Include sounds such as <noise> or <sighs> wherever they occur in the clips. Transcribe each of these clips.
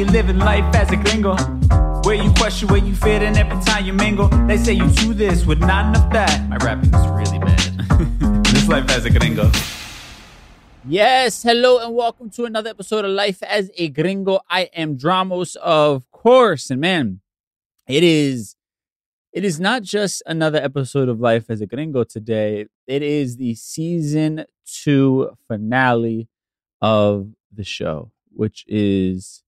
He living life as a gringo. Where you question where you fit and every time you mingle. They say you do this with not enough that. My rapping is really bad. <laughs> this life as a gringo. Yes, hello and welcome to another episode of Life as a Gringo. I am Dramos, of course, and man, it is it is not just another episode of Life as a Gringo today. It is the season two finale of the show, which is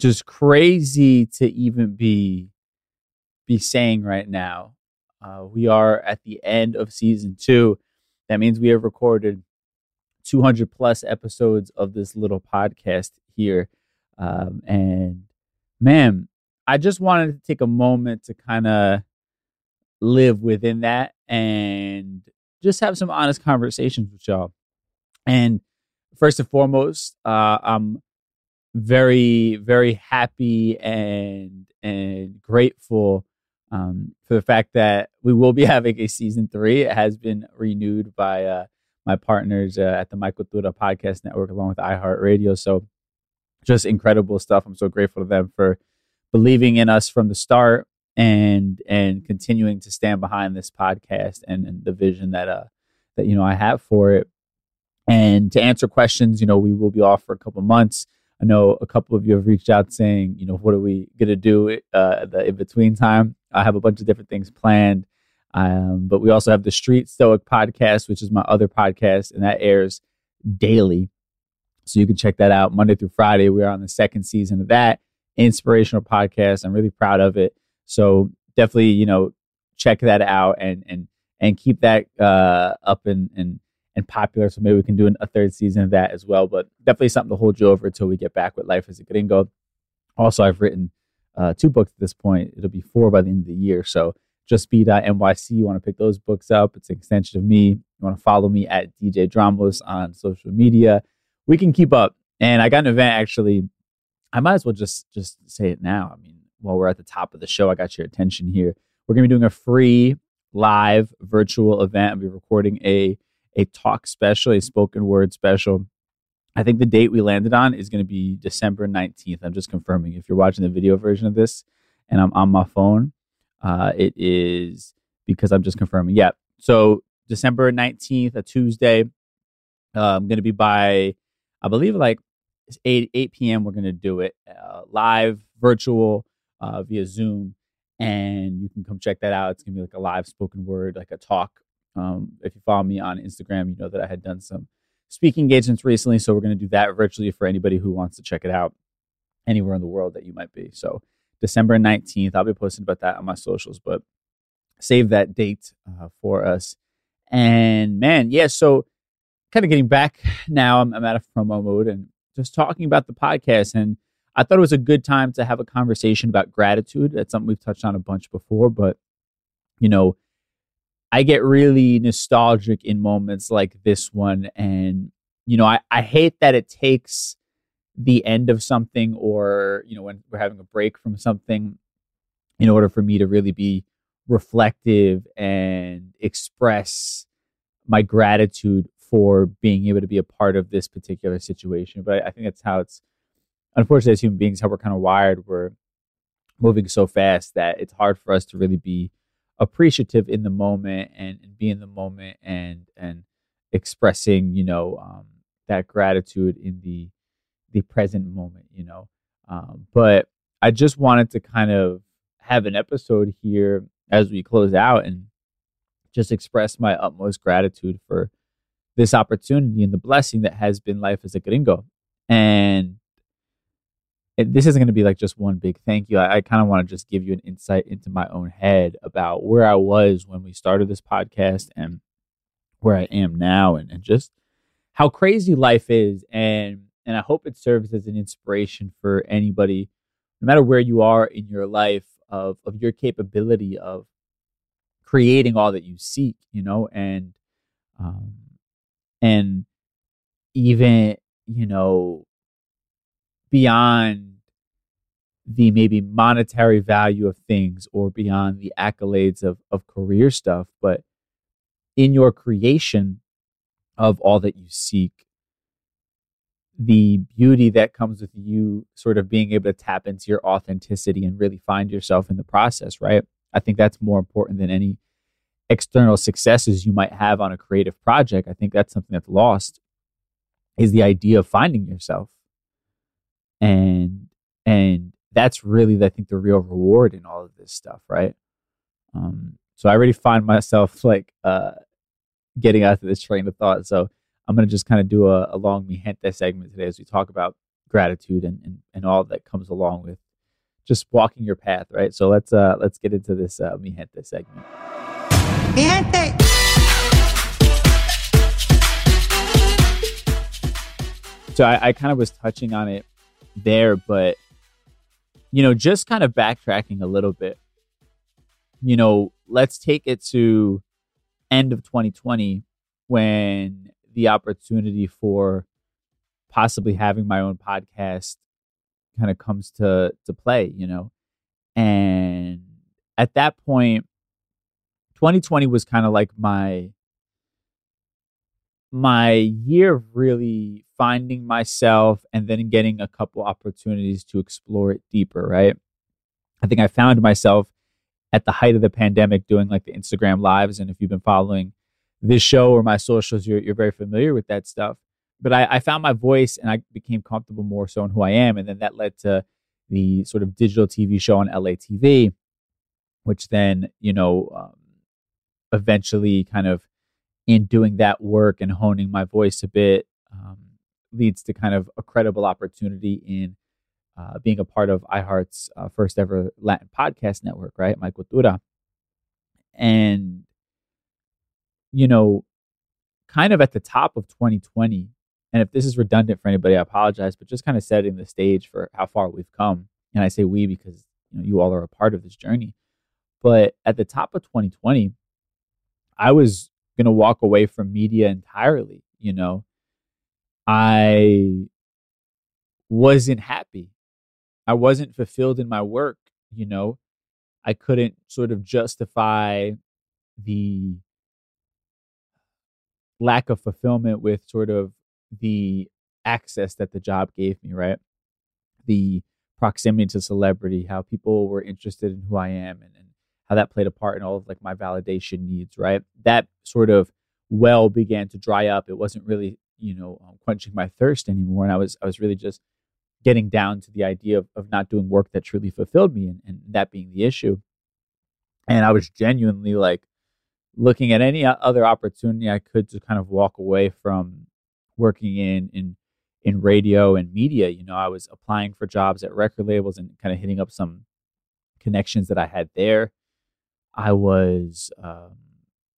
just crazy to even be be saying right now. Uh, we are at the end of season two. That means we have recorded 200 plus episodes of this little podcast here. Um, and man, I just wanted to take a moment to kind of live within that and just have some honest conversations with y'all. And first and foremost, uh, I'm very, very happy and and grateful um, for the fact that we will be <laughs> having a season three. It has been renewed by uh, my partners uh, at the My Cultura Podcast Network, along with iHeartRadio. So, just incredible stuff. I'm so grateful to them for believing in us from the start and and continuing to stand behind this podcast and, and the vision that uh that you know I have for it. And to answer questions, you know, we will be off for a couple months. I know a couple of you have reached out saying, you know, what are we gonna do uh, the in between time? I have a bunch of different things planned, um, but we also have the Street Stoic podcast, which is my other podcast, and that airs daily. So you can check that out Monday through Friday. We are on the second season of that inspirational podcast. I'm really proud of it. So definitely, you know, check that out and and and keep that uh, up and and and popular. So maybe we can do a third season of that as well. But definitely something to hold you over until we get back with Life as a Gringo. Also, I've written uh, two books at this point. It'll be four by the end of the year. So just be NYC. You want to pick those books up. It's an extension of me. You want to follow me at DJ Dramos on social media. We can keep up. And I got an event actually I might as well just just say it now. I mean, while we're at the top of the show, I got your attention here. We're to be doing a free live virtual event. I'll be recording a a talk special, a spoken word special. I think the date we landed on is going to be December 19th. I'm just confirming. If you're watching the video version of this and I'm on my phone, uh, it is because I'm just confirming. Yeah. So December 19th, a Tuesday. Uh, I'm going to be by, I believe, like 8 8 p.m. We're gonna do it uh, live, virtual, uh, via Zoom, and you can come check that out. It's gonna be like a live spoken word, like a talk. Um, if you follow me on Instagram, you know that I had done some speaking engagements recently, so we're gonna do that virtually for anybody who wants to check it out anywhere in the world that you might be. So December 19th, I'll be posting about that on my socials, but save that date uh, for us. And man, yeah, so kind of getting back <laughs> now. I'm, I'm out of promo mode and just talking about the podcast. And I thought it was a good time to have a conversation about gratitude. That's something we've touched on a bunch before, but you know, I get really nostalgic in moments like this one. And, you know, I, I hate that it takes the end of something or, you know, when we're having a break from something in order for me to really be reflective and express my gratitude for being able to be a part of this particular situation. But I, I think that's how it's, unfortunately, as human beings, how we're kind of wired. We're moving so fast that it's hard for us to really be appreciative in the moment and, and be in the moment and and expressing you know um, that gratitude in the the present moment you know? Um, but i just wanted to kind of have an episode here as we close out and just express my utmost gratitude for this opportunity and the blessing that has been life as a gringo. And this isn't going to be like just one big thank you. I, I kind of want to just give you an insight into my own head about where I was when we started this podcast and where I am now, and, and just how crazy life is. And and I hope it serves as an inspiration for anybody, no matter where you are in your life, of of your capability of creating all that you seek. You know, and um, and even you know beyond the maybe monetary value of things or beyond the accolades of, of career stuff, but in your creation of all that you seek, the beauty that comes with you sort of being able to tap into your authenticity and really find yourself in the process, right? I think that's more important than any external successes you might have on a creative project. I think that's something that's lost is the idea of finding yourself. And and that's really, I think, the real reward in all of this stuff, right? Um, so I already find myself <laughs> like uh, getting out of this train of thought. So I'm going to just kind of do a, a long mi gente segment today as we talk about gratitude and, and, and all that comes along with just walking your path, right? So let's uh, let's get into this uh, mi gente segment. Mi gente. So I, I kind of was touching on it there, but you know, just kind of backtracking a little bit, you know, let's take it to end of 2020 when the opportunity for possibly having my own podcast kind of comes to to play, you know. And at that point 2020 was kind of like my my year really finding myself and then getting a couple opportunities to explore it deeper, right? I think I found myself at the height of the pandemic doing like the Instagram lives. And if you've been following this show or my socials, you're, you're very familiar with that stuff. But I, I found my voice and I became comfortable more so in who I am. And then that led to the sort of digital TV show on LA TV, which then, you know, um, eventually kind of in doing that work and honing my voice a bit, um, leads to kind of a credible opportunity in uh, being a part of iHeart's uh, first ever Latin podcast network, right? My Cultura. And, you know, kind of at the top of 2020, and if this is redundant for anybody, I apologize, but just kind of setting the stage for how far we've come. And I say we because you know you all are a part of this journey. But at the top of 2020, I was going to walk away from media entirely, you know. I wasn't happy. I wasn't fulfilled in my work, you know. I couldn't sort of justify the lack of fulfillment with sort of the access that the job gave me, right? The proximity to celebrity, how people were interested in who I am and, and how that played a part in all of like my validation needs, right? That sort of well began to dry up. It wasn't really you know um, quenching my thirst anymore. And i was i was really just getting down to the idea of, of not doing work that truly fulfilled me and, and that being the issue. And i was genuinely like looking at any other opportunity i could to kind of walk away from working in in in radio and media. You know i was applying for jobs at record labels and kind of hitting up some connections that i had there. I was um,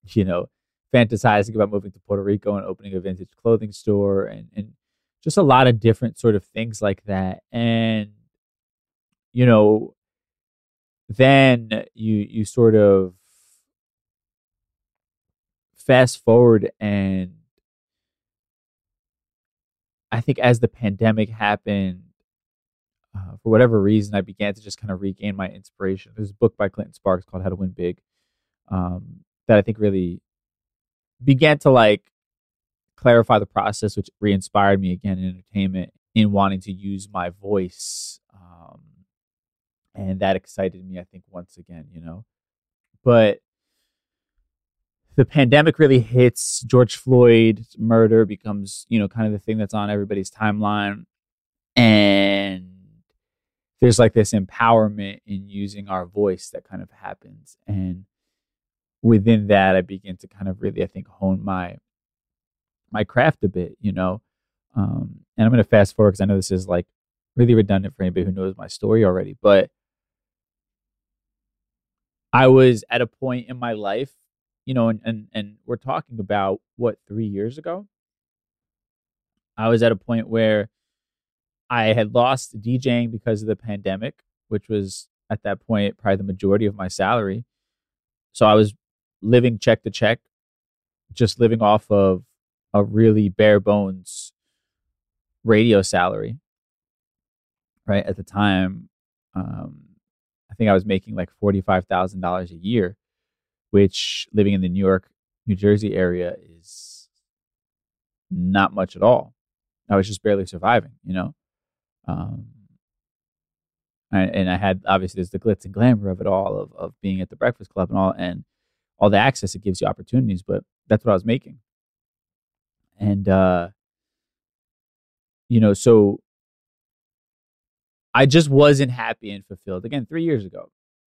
you know fantasizing about moving to Puerto Rico and opening a vintage clothing store and, and just a lot of different sort of things like that. And, you know, then you you sort of fast forward and I think as the pandemic happened, uh, for whatever reason, I began to just kind of regain my inspiration. There's a book by Clinton Sparks called How to Win Big um, that I think really began to like clarify the process, which re inspired me again in entertainment in wanting to use my voice. Um, and that excited me, I think, once again, you know. But the pandemic really hits George Floyd's murder becomes, you know, kind of the thing that's on everybody's timeline. And there's like this empowerment in using our voice that kind of happens. And within that, I begin to kind of really, I think, hone my my craft a bit, you know. Um, and I'm going to fast forward because I know this is like really redundant for anybody who knows my story already. But I was at a point in my life, you know, and and, and we're talking about what three years ago. I was at a point where I had lost DJing because of the pandemic, which was at that point probably the majority of my salary. So I was living check to check, just living off of a really bare bones radio salary. Right at the time, um, I think I was making like forty five thousand dollars a year, which living in the New York, New Jersey area is not much at all. I was just barely surviving, you know. Um, and, and I had obviously there's the glitz and glamour of it all of of being at the Breakfast Club and all, and all the access it gives you opportunities, but that's what I was making. And uh you know, so I just wasn't happy and fulfilled. Again, 3 years ago.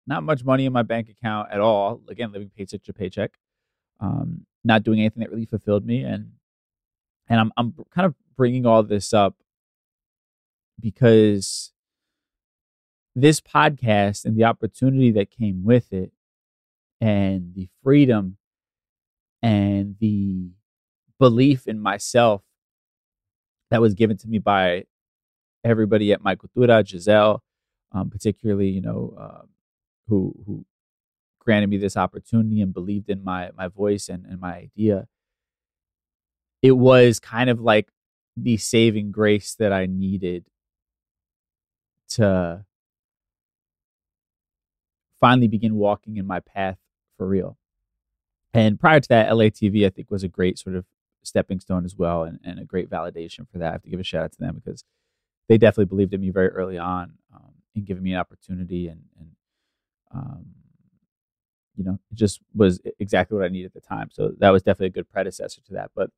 Not much money in my bank account at all. Again, living paycheck to paycheck. Um not doing anything that really fulfilled me and and I'm I'm kind of bringing all this up because this podcast and the opportunity that came with it and the freedom and the belief in myself that was given to me by everybody at My Cultura, Giselle, um, particularly, you know, uh, who who granted me this opportunity and believed in my my voice and, and my idea. It was kind of like the saving grace that I needed to finally begin walking in my path for real. And prior to that, LATV, I think, was a great sort of stepping stone as well and, and a great validation for that. I have to give a shout out to them because they definitely believed in me very early on um, in giving me an opportunity and, and um, you know, it just was exactly what I needed at the time. So that was definitely a good predecessor to that. But,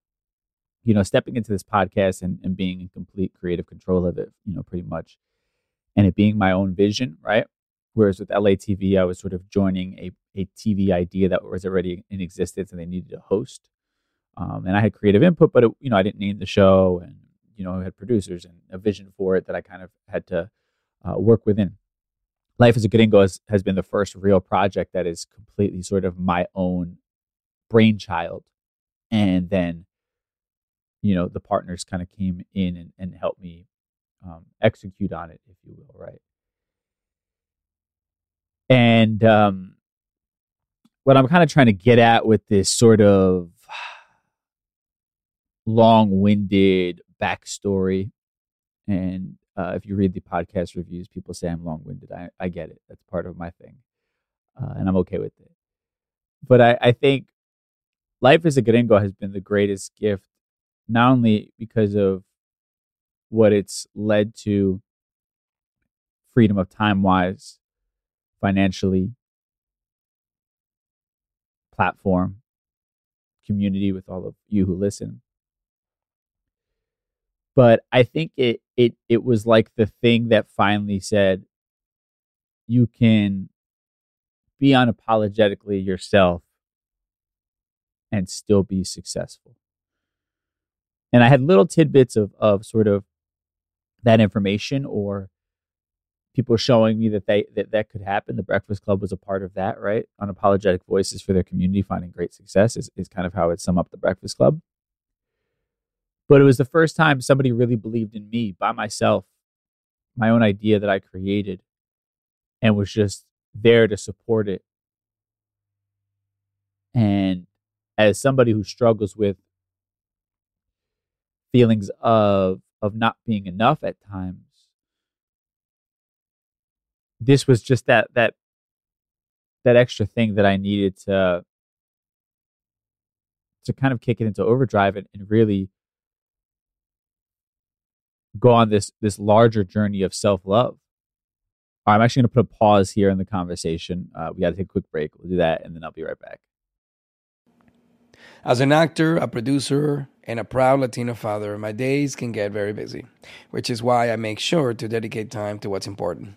you know, stepping into this podcast and, and being in complete creative control of it, you know, pretty much, and it being my own vision, right? Whereas with LATV, I was sort of joining a, a TV idea that was already in existence and they needed a host. Um, and I had creative input, but it, you know, I didn't name the show and, you know, I had producers and a vision for it that I kind of had to uh, work within. Life as a Gringo has, has been the first real project that is completely sort of my own brainchild. And then, you know, the partners kind of came in and, and helped me um, execute on it, if you will, right? And um, what I'm kind of trying to get at with this sort of <sighs> long winded backstory, and uh, if you read the podcast reviews, people say I'm long winded. I, I get it. That's part of my thing. Uh, and I'm okay with it. But I, I think life as a gringo has been the greatest gift, not only because of what it's led to freedom of time wise, financially, platform, community with all of you who listen. But I think it it it was like the thing that finally said you can be unapologetically yourself and still be successful. And I had little tidbits of of sort of that information or people showing me that they that that could happen. The Breakfast Club was a part of that, right? Unapologetic voices for their community, finding great success is, is kind of how I'd sum up the Breakfast Club. But it was the first time somebody really believed in me by myself, my own idea that I created, and was just there to support it. And as somebody who struggles with feelings of of not being enough at times this was just that that that extra thing that I needed to to kind of kick it into overdrive and, and really go on this this larger journey of self love. I'm actually going to put a pause here in the conversation. Uh, we got to take a quick break. We'll do that, and then I'll be right back. As an actor, a producer, and a proud Latino father, my days can get very busy, which is why I make sure to dedicate time to what's important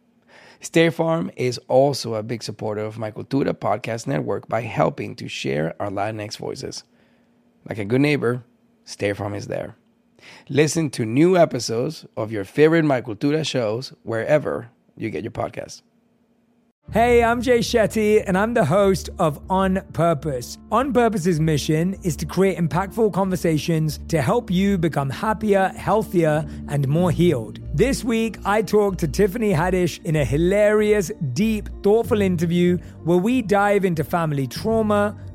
State Farm is also a big supporter of my Cultura podcast network by helping to share our Latinx voices. Like a good neighbor, State Farm is there. Listen to new episodes of your favorite My Cultura shows wherever you get your podcasts. Hey, I'm Jay Shetty, and I'm the host of On Purpose. On Purpose's mission is to create impactful conversations to help you become happier, healthier, and more healed. This week, I talked to Tiffany Haddish in a hilarious, deep, thoughtful interview where we dive into family trauma,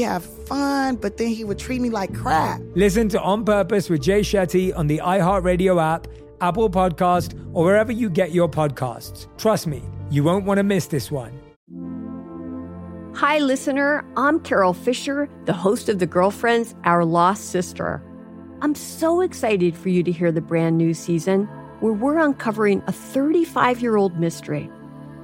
have fun, but then he would treat me like crap. Listen to On Purpose with Jay Shetty on the iHeartRadio app, Apple Podcast, or wherever you get your podcasts. Trust me, you won't want to miss this one. Hi, listener. I'm Carole Fisher, the host of The Girlfriends, Our Lost Sister. I'm so excited for you to hear the brand new season where we're uncovering a 35 year old mystery.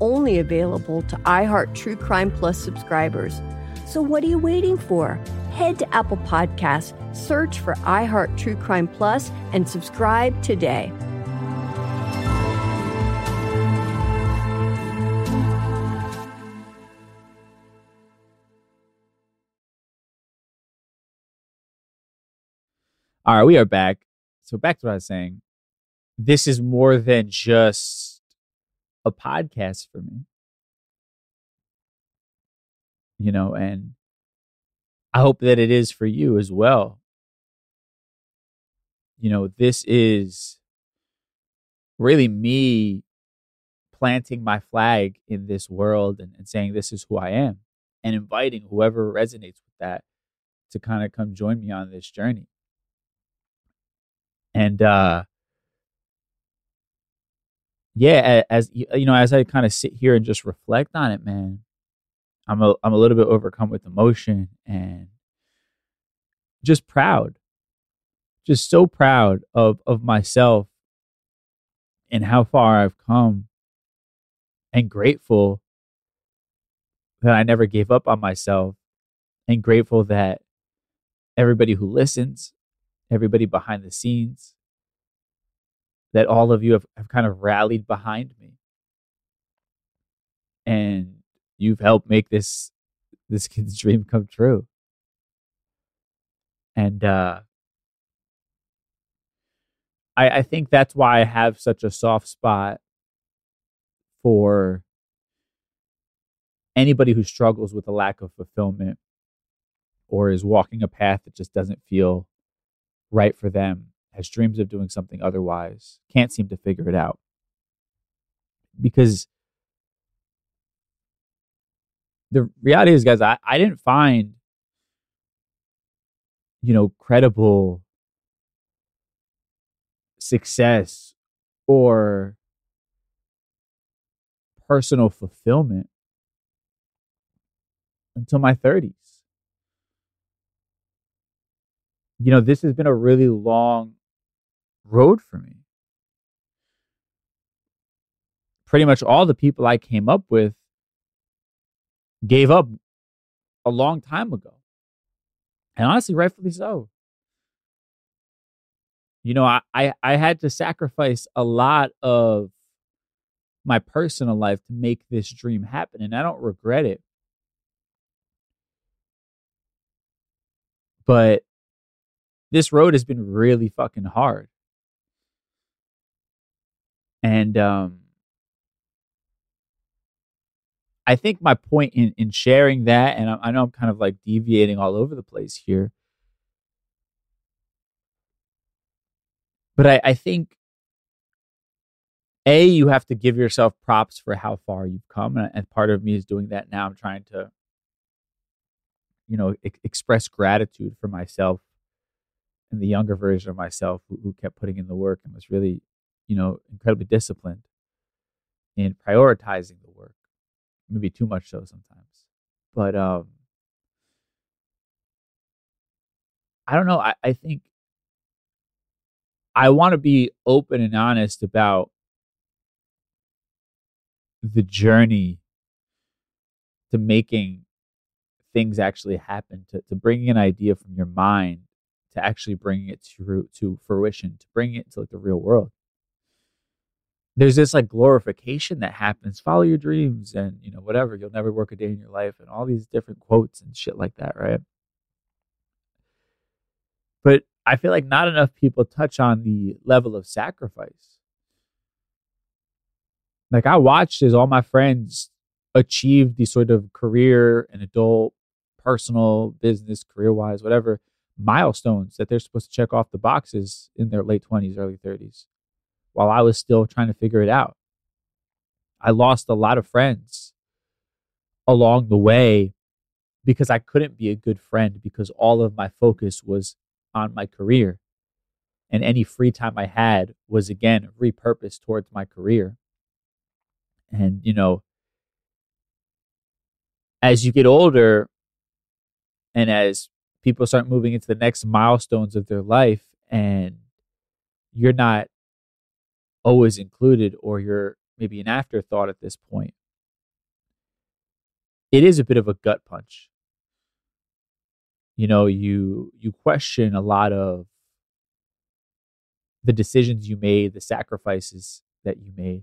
only available to iHeart True Crime Plus subscribers. So what are you waiting for? Head to Apple Podcasts, search for iHeart True Crime Plus, and subscribe today. All right, we are back. So back to what I was saying. This is more than just a podcast for me. You know, and I hope that it is for you as well. You know, this is really me planting my flag in this world and, and saying this is who I am and inviting whoever resonates with that to kind of come join me on this journey. And uh yeah, as you know, as I kind of sit here and just reflect on it, man, I'm a I'm a little bit overcome with emotion and just proud, just so proud of of myself and how far I've come, and grateful that I never gave up on myself, and grateful that everybody who listens, everybody behind the scenes, that all of you have, have kind of rallied behind me. And you've helped make this this kid's <laughs> dream come true. And uh I I think that's why I have such a soft spot for anybody who struggles with a lack of fulfillment or is walking a path that just doesn't feel right for them, has dreams of doing something otherwise, can't seem to figure it out. Because the reality is, guys, I, I didn't find, you know, credible success or personal fulfillment until my 30s. You know, this has been a really long road for me. Pretty much all the people I came up with gave up a long time ago. And honestly, rightfully so. You know, I, I, I had to sacrifice a lot of my personal life to make this dream happen, and I don't regret it. But this road has been really fucking hard. And um I think my point in in sharing that, and I, I know I'm kind of like deviating all over the place here, but I, I think a you have to give yourself props for how far you've come, and, and part of me is doing that now. I'm trying to you know, e- express gratitude for myself and the younger version of myself who, who kept putting in the work and was really, you know, incredibly disciplined in prioritizing the work. Maybe too much so sometimes. But um I don't know. I, I think I want to be open and honest about the journey to making things actually happen to, to bringing an idea from your mind to actually bringing it to to fruition to bring it to like the real world there's this like glorification that happens follow your dreams and you know whatever you'll never work a day in your life and all these different quotes and shit like that right? But i feel like not enough people touch on the level of sacrifice. Like i watched as all my friends achieved the sort of career and adult personal, business, career wise, whatever milestones that they're supposed to check off the boxes in their late 20s, early 30s, while I was still trying to figure it out. I lost a lot of friends along the way because I couldn't be a good friend because all of my focus was on my career. And any free time I had was again repurposed towards my career. And, you know, as you get older, and as people start moving into the next milestones of their life and you're not always included or you're maybe an afterthought at this point it is a bit of a gut punch. You know you you question a lot of the decisions you made the sacrifices that you made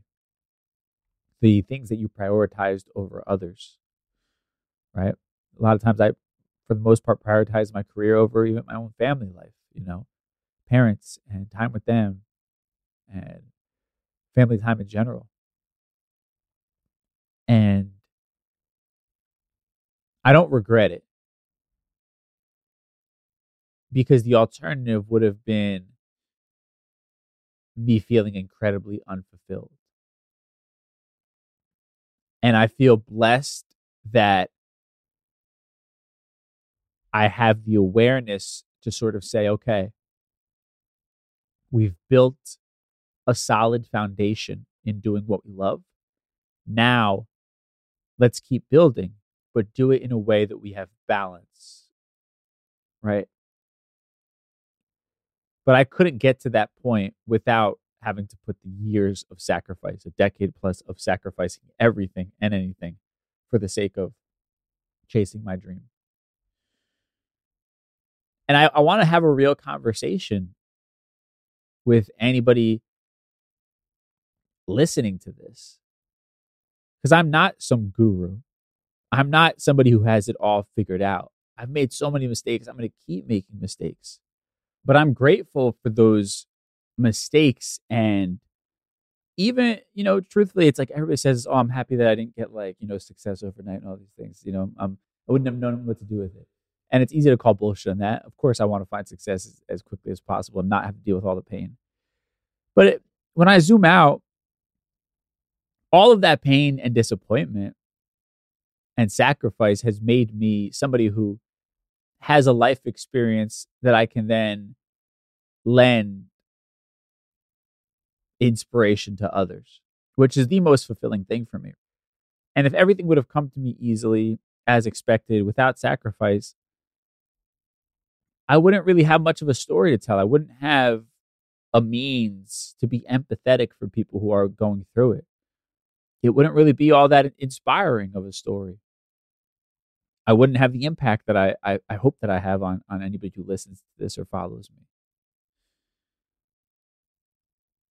the things that you prioritized over others right? A lot of times i for the most part, prioritize my career over even my own family life, you know, parents and time with them and family time in general. And I don't regret it because the alternative would have been me feeling incredibly unfulfilled. And I feel blessed that I have the awareness to sort of say, okay, we've built a solid foundation in doing what we love. Now, let's keep building, but do it in a way that we have balance. Right? But I couldn't get to that point without having to put the years of sacrifice, a decade plus of sacrificing everything and anything for the sake of chasing my dream. And I, I want to have a real conversation with anybody listening to this. Because I'm not some guru. I'm not somebody who has it all figured out. I've made so many mistakes. I'm going to keep making mistakes. But I'm grateful for those mistakes and even, you know, truthfully, it's like everybody says, "Oh, I'm happy that I didn't get like, you know, success overnight and all these things." You know, I'm I wouldn't have known what to do with it. And it's easy to call bullshit on that. Of course, I want to find success as, as quickly as possible and not have to deal with all the pain. But it, when I zoom out, all of that pain and disappointment and sacrifice has made me somebody who has a life experience that I can then lend inspiration to others, which is the most fulfilling thing for me. And if everything would have come to me easily, as expected, without sacrifice, I wouldn't really have much of a story to tell. I wouldn't have a means to be empathetic for people who are going through it. It wouldn't really be all that inspiring of a story. I wouldn't have the impact that I, I, I hope that I have on, on anybody who listens to this or follows me.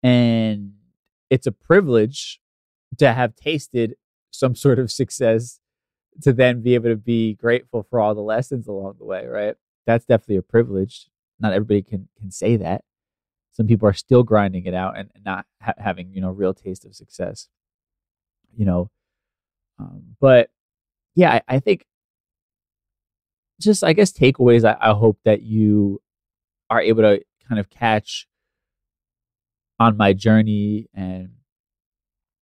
And it's a privilege to have tasted some sort of success to then be able to be grateful for all the lessons along the way, right? That's definitely a privilege. Not everybody can can say that. Some people are still grinding it out and not ha- having you know real taste of success. You know, um, but yeah, I, I, think just I guess takeaways. I, I hope that you are able to kind of catch on my journey and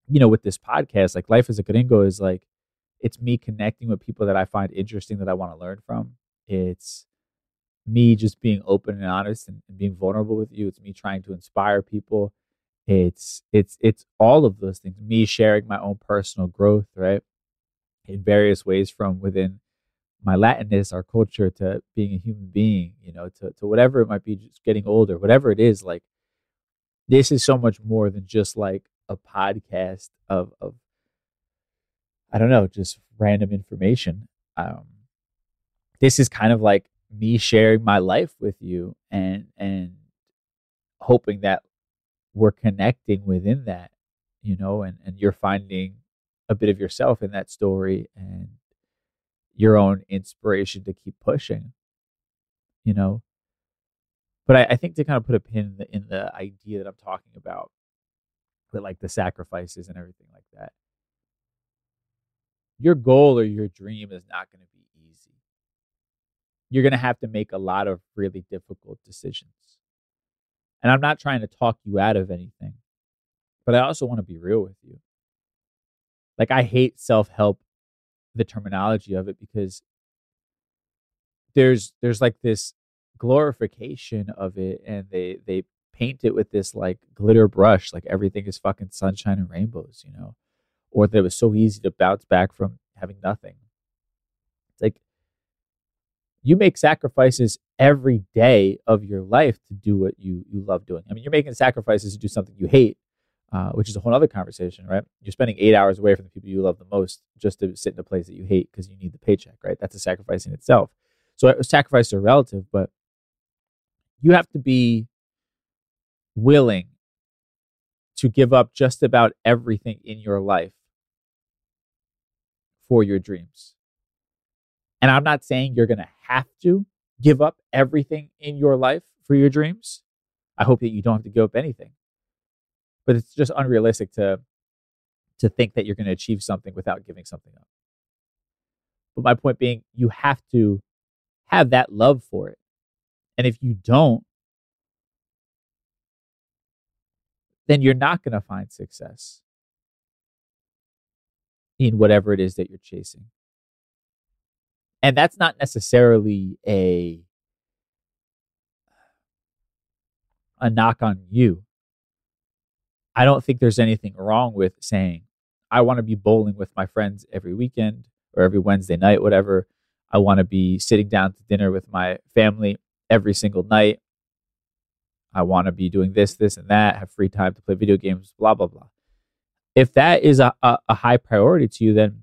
you know with this podcast like life as a gringo is like it's me connecting with people that i find interesting that i want to learn from it's me just being open and honest and, and, being vulnerable with you it's me trying to inspire people it's it's it's all of those things me sharing my own personal growth right in various ways from within my latinness our culture to being a human being you know to, to whatever it might be just getting older whatever it is like this is so much more than just like a podcast of of I don't know, just random information. Um, this is kind of like me sharing my life with you and and hoping that we're connecting within that, you know, and and you're finding a bit of yourself in that story and your own inspiration to keep pushing. You know, but I, I, think to kind of put a pin in the, in the idea that I'm talking about, with like the sacrifices and everything like that, your goal or your dream is not going to be easy. You're going to have to make a lot of really difficult decisions. And I'm not trying to talk you out of anything, but I also want to be real with you. Like, I hate self help, the terminology of it, because there's there's like this glorification of it and they they paint it with this like glitter brush like everything is fucking sunshine and rainbows you know or that it was so easy to bounce back from having nothing it's like you make sacrifices every day of your life to do what you you love doing. I mean you're making sacrifices to do something you hate uh, which is a whole other conversation right? You're spending eight hours away from the people you love the most just to sit in a place that you hate because you need the paycheck right? That's a sacrifice in itself. So sacrifices are relative but you have to be willing to give up just about everything in your life for your dreams. And I'm not saying you're going to have to give up everything in your life for your dreams. I hope that you don't have to give up anything. But it's just unrealistic to to think that you're going to achieve something without giving something up. But my point being, you have to have that love for it. And if you don't, then you're not going to find success in whatever it is that you're chasing. And that's not necessarily a a knock on you. I don't think there's anything wrong with saying I want to be bowling with my friends every weekend or every Wednesday night, whatever. I want to be sitting down to dinner with my family every single night. I want to be doing this, this, and that, have free time to play video games, blah, blah, blah. If that is a, a, a high priority to you, then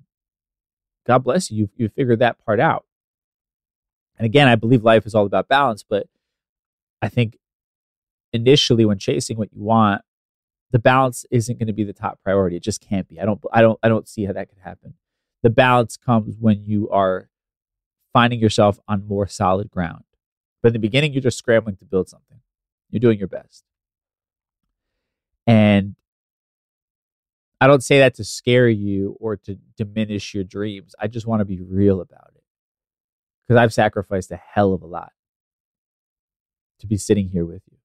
God bless you. You've, you've figured that part out. And again, I believe life is all about balance, but I think initially when chasing what you want, the balance isn't going to be the top priority. It just can't be. I don't I don't I don't see how that could happen. The balance comes when you are finding yourself on more solid ground. But in the beginning, you're just scrambling to build something. You're doing your best. And I don't say that to scare you or to diminish your dreams. I just want to be real about it. Because I've sacrificed a hell of a lot to be sitting here with you.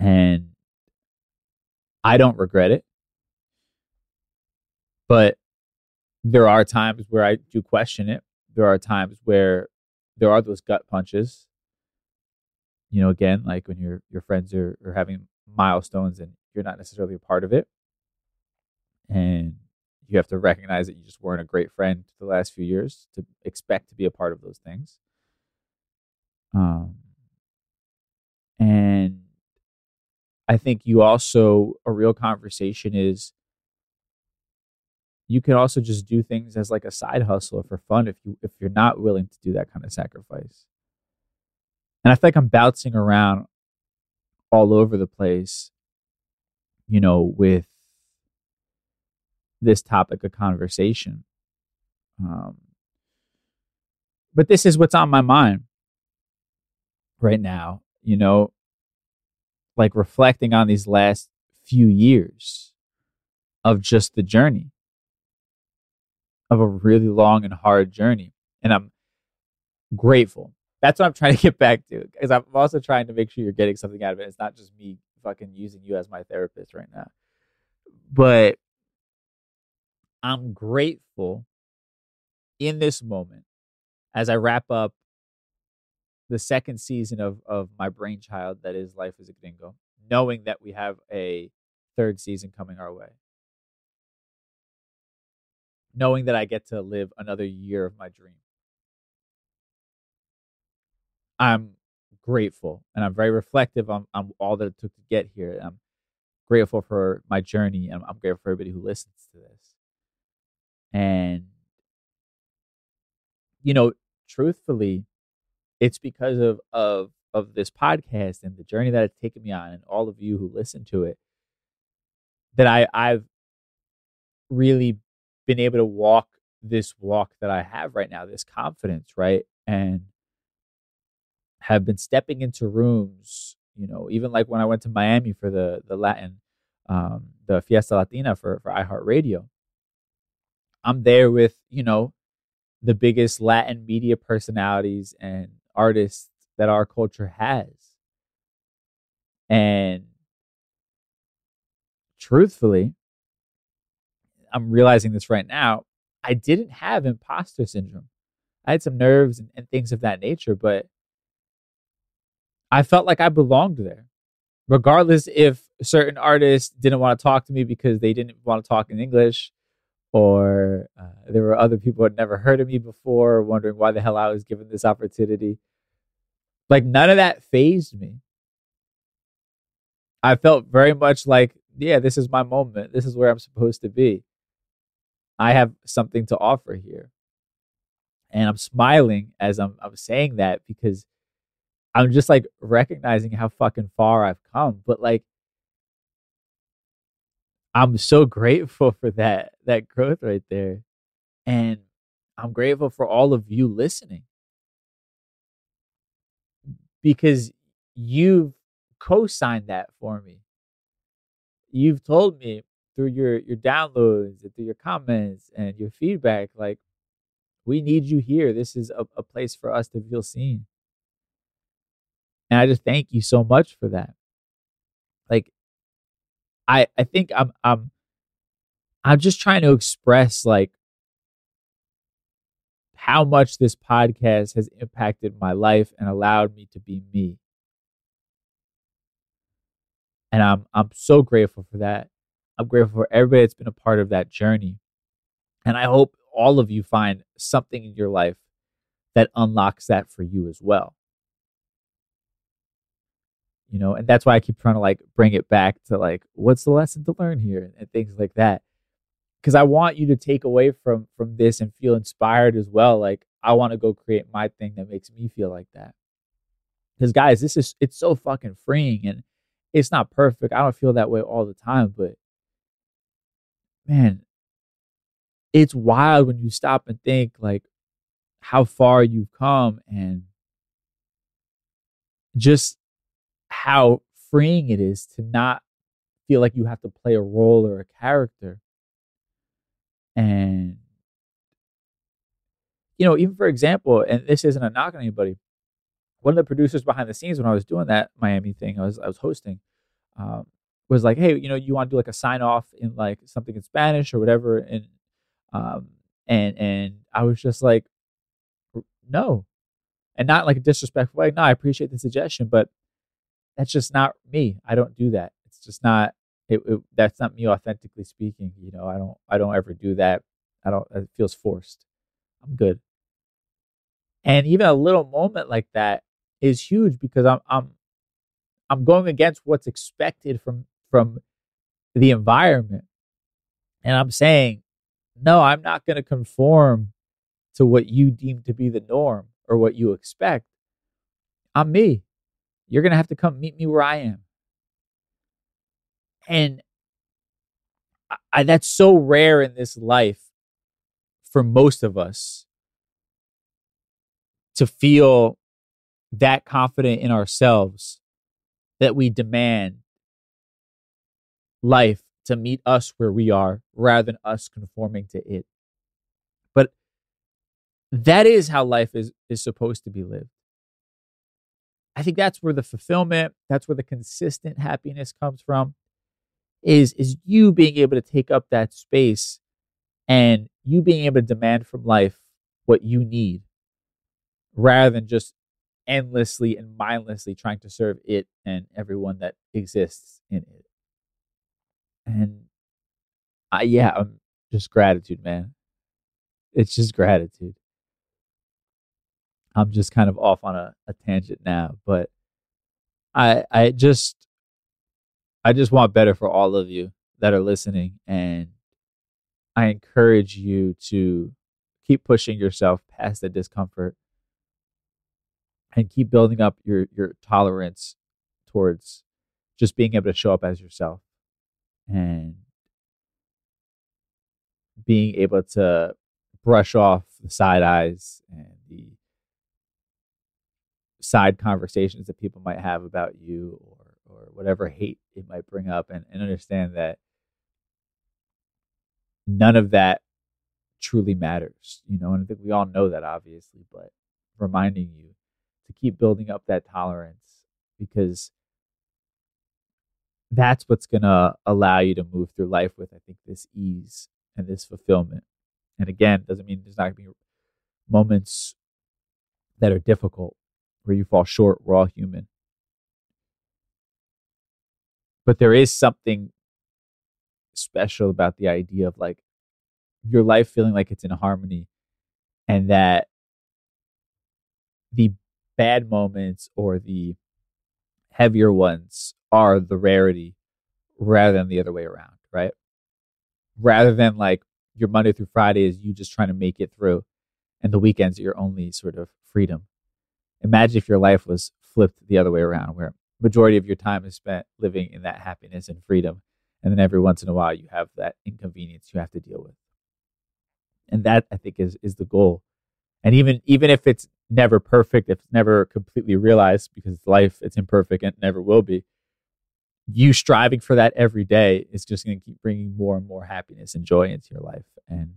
And I don't regret it. But there are times where I do question it. There are times where there are those gut punches. You know, again, like when your your friends are, are having milestones and you're not necessarily a part of it. And you have to recognize that you just weren't a great friend the last few years to expect to be a part of those things. Um, and I think you also, a real conversation is you can also just do things as like a side hustle for fun if you if you're not willing to do that kind of sacrifice. And I feel like I'm bouncing around all over the place, you know, with this topic of conversation. Um, but this is what's on my mind right now, you know, like reflecting on these last few years of just the journey of a really long and hard journey. And I'm grateful. That's what I'm trying to get back to because I'm also trying to make sure you're getting something out of it. It's not just me fucking using you as my therapist right now. But I'm grateful in this moment as I wrap up the second season of of my brainchild that is Life as a Gringo, knowing that we have a third season coming our way. Knowing that I get to live another year of my dream. I'm grateful and I'm very reflective on, on all that it took to get here. I'm grateful for my journey and I'm grateful for everybody who listens to this. And, you know, truthfully, it's because of of of this podcast and the journey that it's taken me on and all of you who listen to it that I I've really been able to walk this walk that I have right now, this confidence, right? And have been stepping into rooms, you know, even like when I went to Miami for the the Latin um the Fiesta Latina for for iHeartRadio. I'm there with, you know, the biggest Latin media personalities and artists that our culture has. And truthfully, I'm realizing this right now. I didn't have imposter syndrome. I had some nerves and, and things of that nature, but I felt like I belonged there. Regardless if certain artists didn't want to talk to me because they didn't want to talk in English, or uh, there were other people who had never heard of me before, wondering why the hell I was given this opportunity. Like none of that fazed me. I felt very much like, yeah, this is my moment. This is where I'm supposed to be. I have something to offer here. And I'm smiling as I'm I'm saying that because I'm just like recognizing how fucking far I've come. But like I'm so grateful for that that growth right there. And I'm grateful for all of you listening because you've co-signed that for me. You've told me through your your downloads and through your comments and your feedback like we need you here. This is a, a place for us to feel seen. And I just thank you so much for that. Like I I think I'm I'm I'm just trying to express like how much this podcast has impacted my life and allowed me to be me. And I'm I'm so grateful for that. I'm grateful for everybody that's been a part of that journey. And I hope all of you find something in your life that unlocks that for you as well. You know, and that's why I keep trying to like bring it back to like what's the lesson to learn here and things like that because I want you to take away from from this and feel inspired as well. Like I want to go create my thing that makes me feel like that. Because guys, this is it's so fucking freeing and it's not perfect. I don't feel that way all the time, but man, it's wild when you stop and think like how far you've come and just how freeing it is to not feel like you have to play a role or a character. And, you know, even for example, and this isn't a knock on anybody, one of the producers behind the scenes when I was doing that Miami thing, I was I was hosting, um, was like, hey, you know, you want to do like a sign off in like something in Spanish or whatever, and um, and and I was just like, no, and not like a disrespectful way. No, I appreciate the suggestion, but that's just not me. I don't do that. It's just not. It, it, that's not me authentically speaking. You know, I don't. I don't ever do that. I don't. It feels forced. I'm good. And even a little moment like that is huge because I'm I'm I'm going against what's expected from from the environment. And I'm saying, no, I'm not going to conform to what you deem to be the norm or what you expect. I'm me. You're going to have to come meet me where I am. And I, that's so rare in this life for most of us to feel that confident in ourselves that we demand life to meet us where we are rather than us conforming to it. But that is how life is is supposed to be lived. I think that's where the fulfillment, that's where the consistent happiness comes from is is you being able to take up that space and you being able to demand from life what you need rather than just endlessly and mindlessly trying to serve it and everyone that exists in it. And I, yeah, I'm just gratitude, man. It's just gratitude. I'm just kind of off on a, a tangent now, but I I just I just want better for all of you that are listening and I encourage you to keep pushing yourself past the discomfort and keep building up your your tolerance towards just being able to show up as yourself and being able to brush off the side eyes and side conversations that people might have about you or or whatever hate it might bring up and, and understand that none of that truly matters you know and i think we all know that obviously but reminding you to keep building up that tolerance because that's what's going to allow you to move through life with, I think, this ease and this fulfillment. And again, doesn't mean there's not going to be moments that are difficult where you fall short. We're all human. But there is something special about the idea of like your life feeling like it's in harmony and that the bad moments or the heavier ones are the rarity rather than the other way around, right? Rather than like your Monday through Friday is you just trying to make it through and the weekends are your only sort of freedom. Imagine if your life was flipped the other way around where majority of your time is spent living in that happiness and freedom and then every once in a while you have that inconvenience you have to deal with. And that I think is is the goal. And even even if it's never perfect, if it's never completely realized because life it's imperfect and it never will be, you striving for that every day is just going to keep bringing more and more happiness and joy into your life and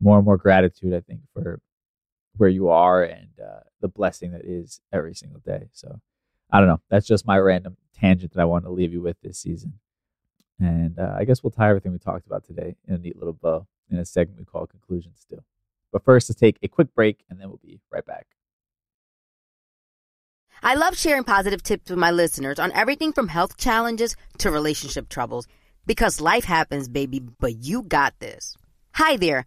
more and more gratitude i think for where you are and uh, the blessing that is every single day. So i don't know. That's just my random tangent that i wanted to leave you with this season. And uh, i guess we'll tie everything we talked about today in a neat little bow in a segment we call conclusion still but first let's take a quick break and then we'll be right back. I love sharing positive tips with my listeners on everything from health challenges to relationship troubles because life happens, baby, but you got this. Hi there,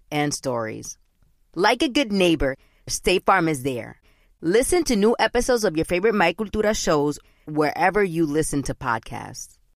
and stories. Like a good neighbor, State Farm is there. Listen to new episodes of your favorite My Cultura shows wherever you listen to podcasts.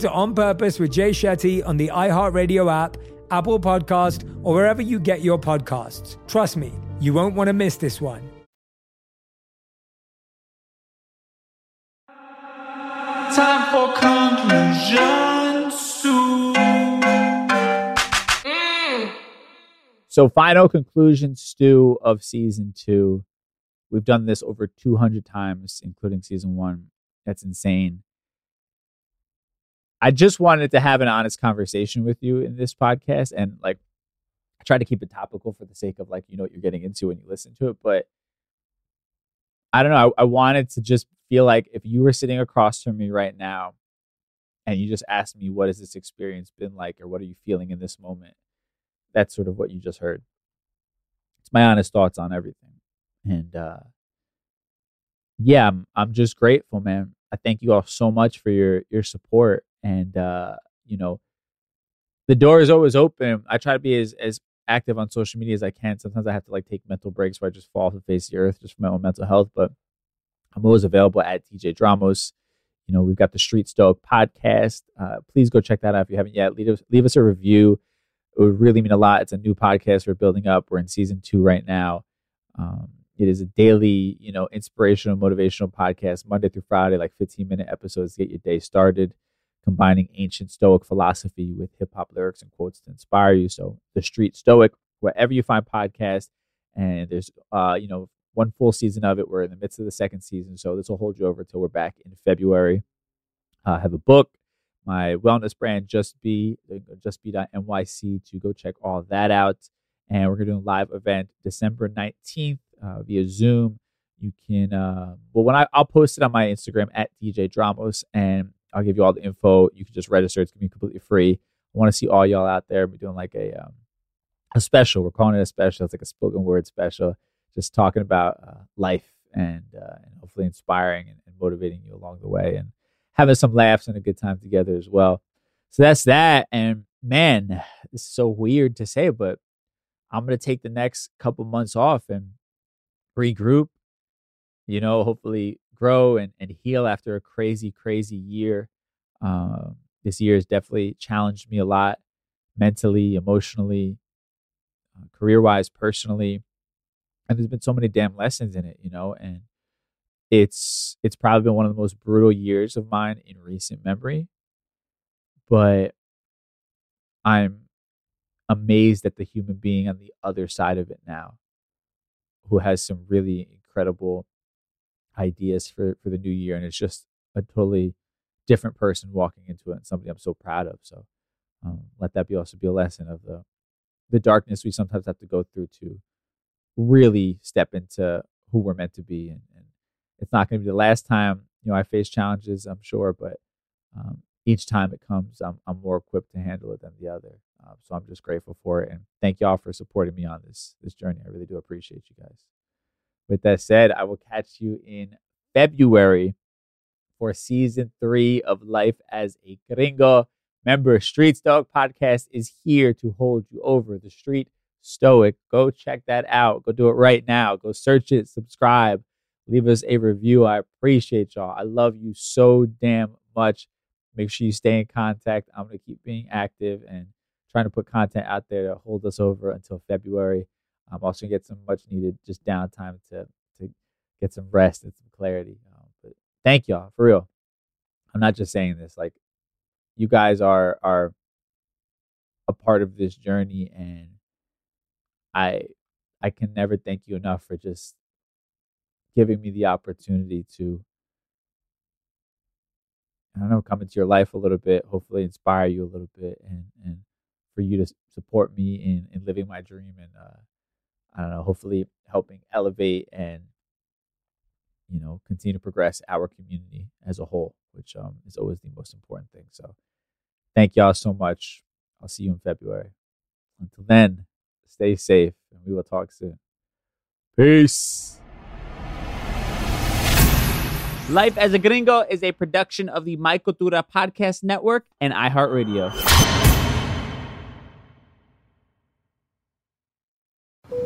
to On Purpose with Jay Shetty on the iHeartRadio app, Apple Podcast, or wherever you get your podcasts. Trust me, you won't want to miss this one. Time for conclusion soon. Mm. So, final conclusion, Stew, of season two. We've done this over 200 times, including season one. That's insane. I just wanted to have an honest conversation with you in this podcast. And like, I try to keep it topical for the sake of like, you know what you're getting into when you listen to it. But I don't know. I, I wanted to just feel like if you were sitting across from me right now and you just asked me, what has this experience been like? Or what are you feeling in this moment? That's sort of what you just heard. It's my honest thoughts on everything. And uh, yeah, I'm, I'm just grateful, man. I thank you all so much for your your support. And uh, you know, the door is always open. I try to be as as active on social media as I can. Sometimes I have to like take mental breaks where I just fall off the face of the earth just for my own mental health. But I'm always available at DJ Dramos. You know, we've got the Street Stoic podcast. Uh, please go check that out if you haven't yet. Leave us, leave us a review. It would really mean a lot. It's a new podcast we're building up. We're in season two right now. Um, it is a daily, you know, inspirational, motivational podcast, Monday through Friday, like 15 minute episodes to get your day started, combining ancient Stoic philosophy with hip hop lyrics and quotes to inspire you. So, the Street Stoic, wherever you find podcasts, and there's, uh, you know, one full season of it. We're in the midst of the second season, so this will hold you over until we're back in February. Uh, I have a book, my wellness brand, Just Be, Just Be.nyc to go check all that out. And we're going to do a live event December 19th uh, via Zoom. You can, uh, well, when I, I'll post it on my Instagram at DJ Dramos and I'll give you all the info. You can just register. It's to be completely free. I want to see all y'all out there. We're doing like a, um, a special. We're calling it a special. It's like a spoken word special, just talking about uh, life and, uh, and hopefully inspiring and, and motivating you along the way and having some laughs and a good time together as well. So that's that. And man, is so weird to say, but I'm to take the next couple months off and regroup, you know, hopefully grow and, and heal after a crazy, crazy year. Um, this year has definitely challenged me a lot mentally, emotionally, uh, career wise, personally. And there's been so many damn lessons in it, you know, and it's it's probably been one of the most brutal years of mine in recent memory. But I'm amazed at the human being on the other side of it now who has some really incredible ideas for for the new year, and it's just a totally different person walking into it, and somebody I'm so proud of. So um, let that be also be a lesson of the the darkness we sometimes have to go through to really step into who we're meant to be, and, and it's not going to be the last time you know I face challenges, I'm sure, but um, each time it comes, I'm I'm more equipped to handle it than the other. Um, so I'm just grateful for it, and thank y'all for supporting me on this this journey. I really do appreciate you guys. With that said, I will catch you in February for season three of Life as a Gringo. Remember, Street Stoic Podcast is here to hold you over the street stoic. Go check that out. Go do it right now. Go search it, subscribe, leave us a review. I appreciate y'all. I love you so damn much. Make sure you stay in contact. I'm going to keep being active and trying to put content out there to hold us over until February. I'm also gonna get some much needed just downtime to to get some rest and some clarity. Um, but thank y'all for real. I'm not just saying this. Like you guys are are a part of this journey, and I I can never thank you enough for just giving me the opportunity to I don't know, come into your life a little bit, hopefully inspire you a little bit and and for you to support me in in living my dream and uh I don't know, hopefully helping elevate and you know continue to progress our community as a whole, which um is always the most important thing. So thank y'all so much. I'll see you in February. Until then, stay safe and we will talk soon. Peace. Life as a Gringo is a production of the My Cultura Podcast Network and iHeartRadio.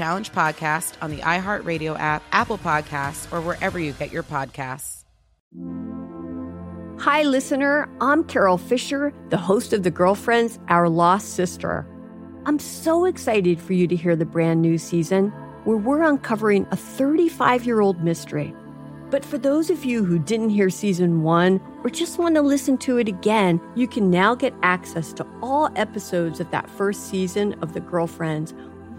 Challenge podcast on the iHeartRadio app, Apple Podcasts, or wherever you get your podcasts. Hi, listener. I'm Carole Fisher, the host of The Girlfriends, Our Lost Sister. I'm so excited for you to hear the brand new season where we're uncovering a 35 year old mystery. But for those of you who didn't hear season one or just want to listen to it again, you can now get access to all episodes of that first season of The Girlfriends